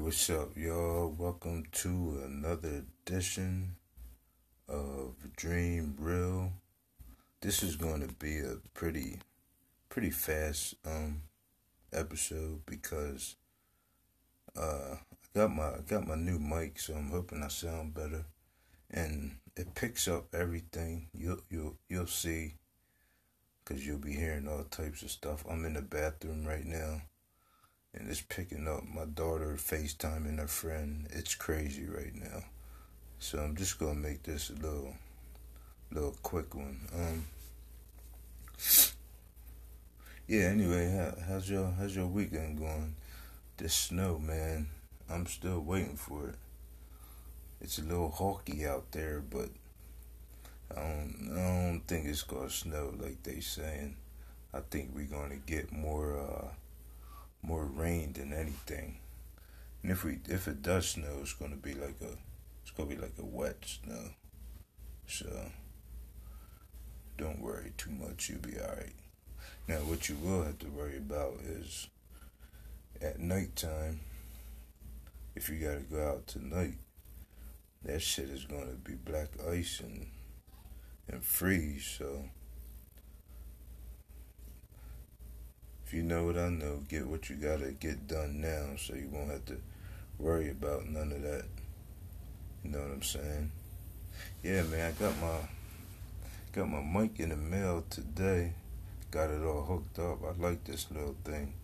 what's up, y'all? Welcome to another edition of Dream Real. This is going to be a pretty, pretty fast um episode because uh I got my I got my new mic, so I'm hoping I sound better, and it picks up everything. You'll you'll you'll see, cause you'll be hearing all types of stuff. I'm in the bathroom right now and it's picking up my daughter FaceTiming her friend. It's crazy right now. So I'm just gonna make this a little little quick one. Um Yeah, anyway, how, how's your how's your weekend going? This snow, man. I'm still waiting for it. It's a little hawky out there, but I don't I don't think it's gonna snow like they saying. I think we're gonna get more uh more rain than anything. And if we if it does snow, it's gonna be like a it's gonna be like a wet snow. So don't worry too much. You'll be all right. Now, what you will have to worry about is at nighttime. If you gotta go out tonight, that shit is gonna be black ice and and freeze. So if you know what I know, get what you gotta get done now so you won't have to worry about none of that. You know what I'm saying? Yeah, man, I got my got my mic in the mail today. Got it all hooked up. I like this little thing.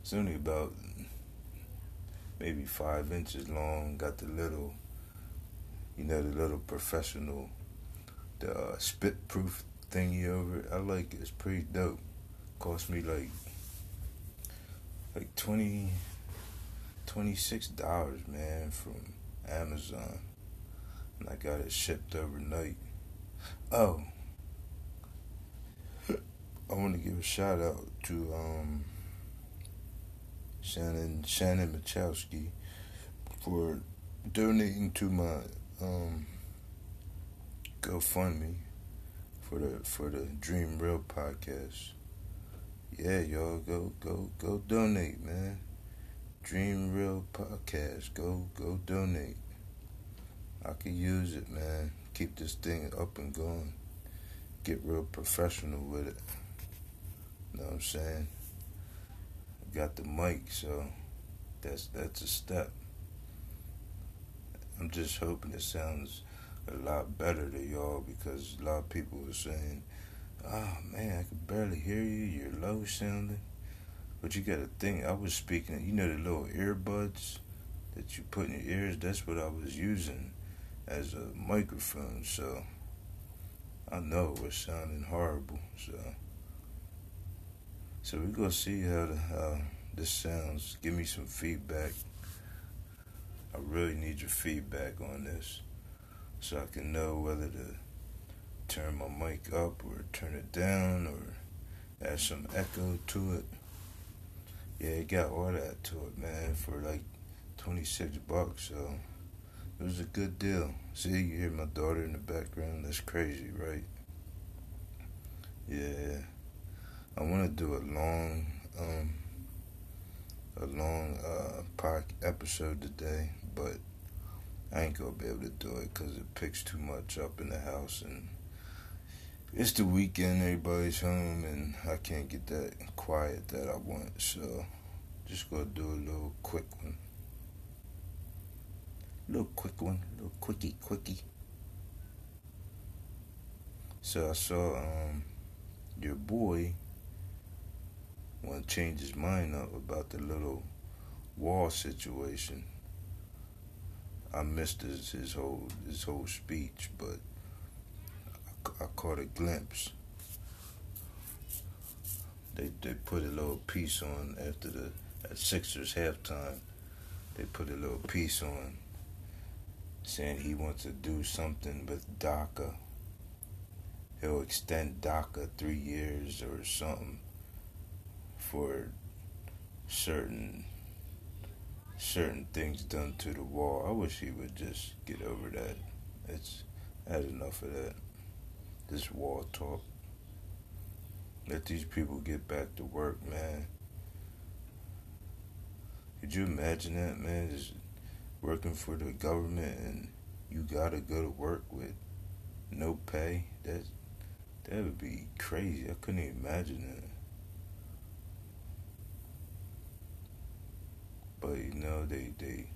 It's only about maybe five inches long. Got the little, you know, the little professional, the uh, spit proof thingy over it. I like it. It's pretty dope. Cost me like like 20 26 dollars man from amazon. And i got it shipped overnight. Oh. I want to give a shout out to um shannon shannon machowski for donating to my um gofundme for the for the dream real podcast yeah, y'all go go go donate, man. Dream Real Podcast. Go go donate. I can use it, man. Keep this thing up and going. Get real professional with it. Know what I'm saying? I Got the mic, so that's that's a step. I'm just hoping it sounds a lot better to y'all because a lot of people are saying oh man, I can barely hear you. You're low sounding. But you gotta think, I was speaking, you know, the little earbuds that you put in your ears? That's what I was using as a microphone. So I know it was sounding horrible. So, so we're gonna see how, the, how this sounds. Give me some feedback. I really need your feedback on this so I can know whether to turn my mic up or turn it down or add some echo to it. Yeah, it got all that to it, man, for like 26 bucks. So it was a good deal. See, you hear my daughter in the background. That's crazy, right? Yeah. I want to do a long, um, a long uh, park episode today, but I ain't gonna be able to do it because it picks too much up in the house and it's the weekend, everybody's home, and I can't get that quiet that I want. So, just gonna do a little quick one. Little quick one, little quickie, quickie. So I saw um, your boy want to change his mind up about the little wall situation. I missed his, his whole his whole speech, but I caught a glimpse. They they put a little piece on after the at Sixers halftime. They put a little piece on saying he wants to do something with DACA. He'll extend DACA three years or something for certain certain things done to the wall. I wish he would just get over that. It's had enough of that this war talk. Let these people get back to work, man. Could you imagine that, man? Just working for the government and you gotta go to work with no pay. That that would be crazy. I couldn't even imagine that. But you know, they they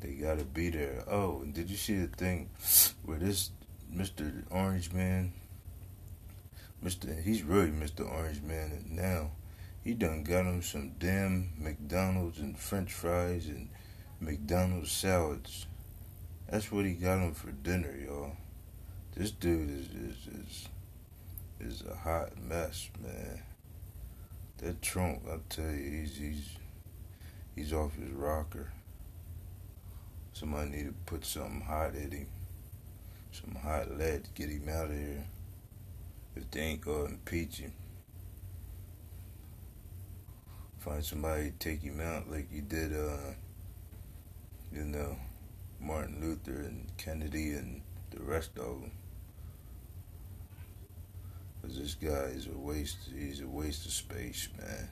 they gotta be there. Oh, and did you see the thing where this Mr. Orange Man, Mr. He's really Mr. Orange Man, now he done got him some damn McDonald's and French fries and McDonald's salads. That's what he got him for dinner, y'all. This dude is is is, is a hot mess, man. That Trump, I tell you, he's he's he's off his rocker. Somebody need to put something hot at him. Some hot lead to get him out of here. Ain't gonna impeach him. Find somebody to take him out like you did uh you know, Martin Luther and Kennedy and the rest of them. Cause this guy is a waste. He's a waste of space, man.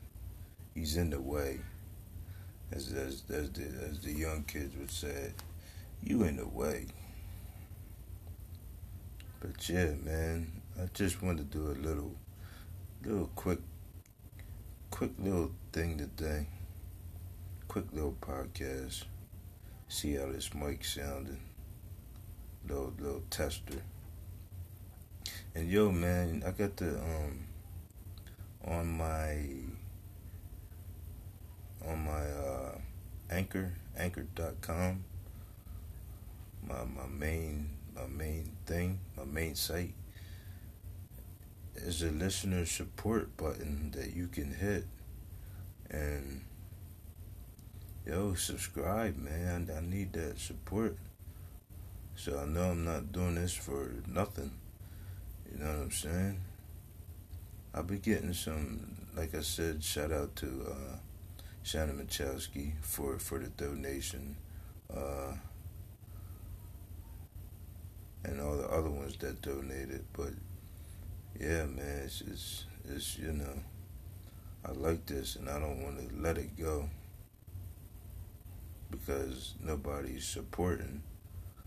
He's in the way, as as as the as the young kids would say, you in the way. But yeah, man, I just wanted to do a little, little quick, quick little thing today. Quick little podcast. See how this mic sounded. Little little tester. And yo, man, I got the um on my on my uh anchor anchor.com my my main my main thing my main site is a listener support button that you can hit and yo subscribe man I need that support so I know I'm not doing this for nothing you know what I'm saying? I'll be getting some, like I said, shout out to uh, Shannon Machowski for, for the donation. Uh, and all the other ones that donated. But yeah, man, it's, it's, it's you know, I like this and I don't want to let it go because nobody's supporting.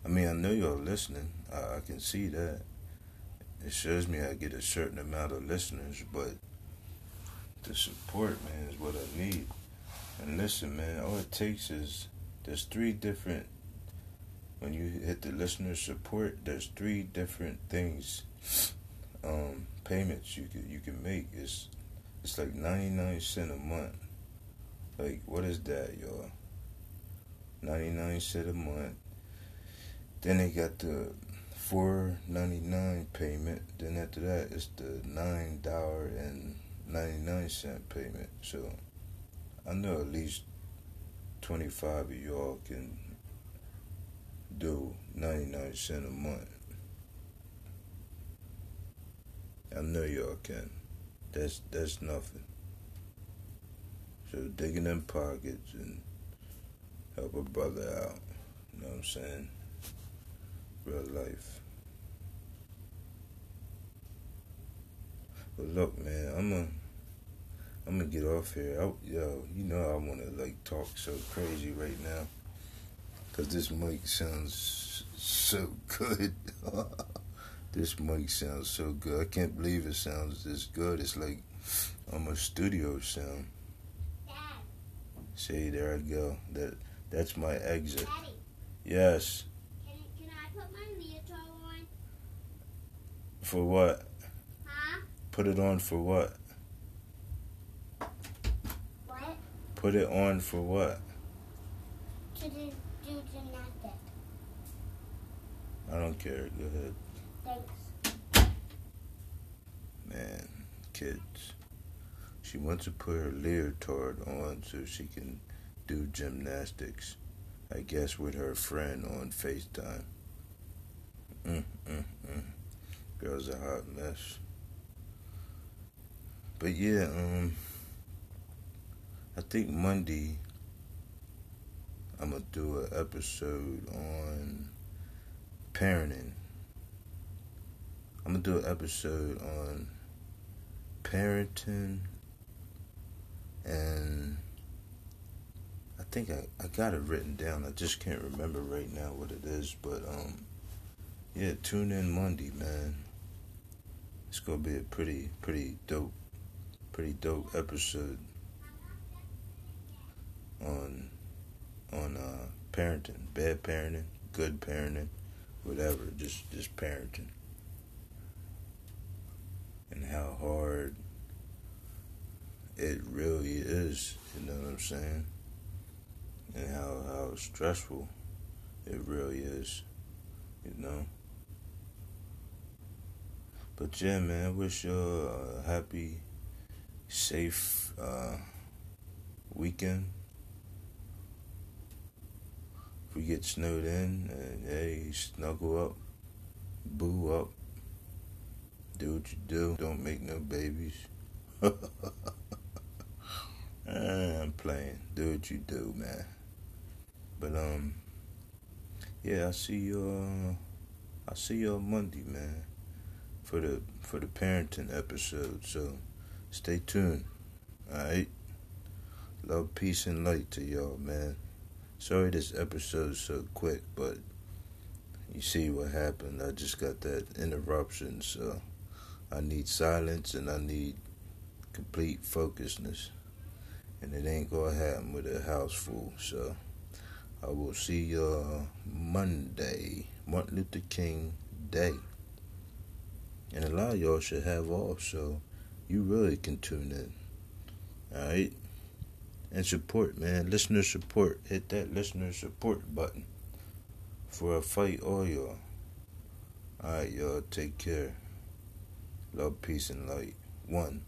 I mean, I know y'all listening. I, I can see that it shows me I get a certain amount of listeners, but the support, man, is what I need. And listen, man, all it takes is there's three different. When you hit the listener support, there's three different things, um, payments you can you can make. It's it's like ninety nine cent a month. Like what is that, y'all? Ninety nine cent a month. Then they got the four ninety nine payment. Then after that, it's the nine dollar and ninety nine cent payment. So I know at least twenty five of y'all can do ninety nine cent a month. I know y'all can. That's that's nothing. So dig in pockets and help a brother out. You know what I'm saying? Real life. But look, man, I'm gonna I'm gonna get off here. I, yo, you know I want to like talk so crazy right now, cause this mic sounds so good. this mic sounds so good. I can't believe it sounds this good. It's like I'm a studio sound. Dad. See, there I go. That that's my exit. Daddy. Yes. Can, can I put my leotard on? For what? Huh? Put it on for what? What? Put it on for what? To do, do gymnastics. I don't care. Go ahead. Thanks. Man, kids. She wants to put her leotard on so she can do gymnastics. I guess with her friend on FaceTime. Mm, mm, mm. Girl's a hot mess. But yeah, um, I think Monday I'm gonna do an episode on parenting. I'm gonna do an episode on parenting and I think I, I got it written down. I just can't remember right now what it is. But um, yeah, tune in Monday, man. It's gonna be a pretty pretty dope, pretty dope episode on on uh, parenting, bad parenting, good parenting, whatever. Just just parenting and how hard it really is. You know what I'm saying? And how how stressful it really is. You know. But yeah, man, I wish you a happy, safe uh, weekend. If we get snowed in, and hey, snuggle up, boo up, do what you do. Don't make no babies. I'm playing. Do what you do, man. But um, yeah, I see you. Uh, I see you on Monday, man, for the for the parenting episode. So stay tuned. All right. Love, peace, and light to y'all, man. Sorry this episode's so quick, but you see what happened. I just got that interruption, so I need silence and I need complete focusness and it ain't gonna happen with a house full. So I will see y'all Monday, Martin Luther King Day. And a lot of y'all should have off, so you really can tune in. Alright? And support, man. Listener support. Hit that listener support button for a fight all y'all. Alright, y'all. Take care. Love, peace, and light. One.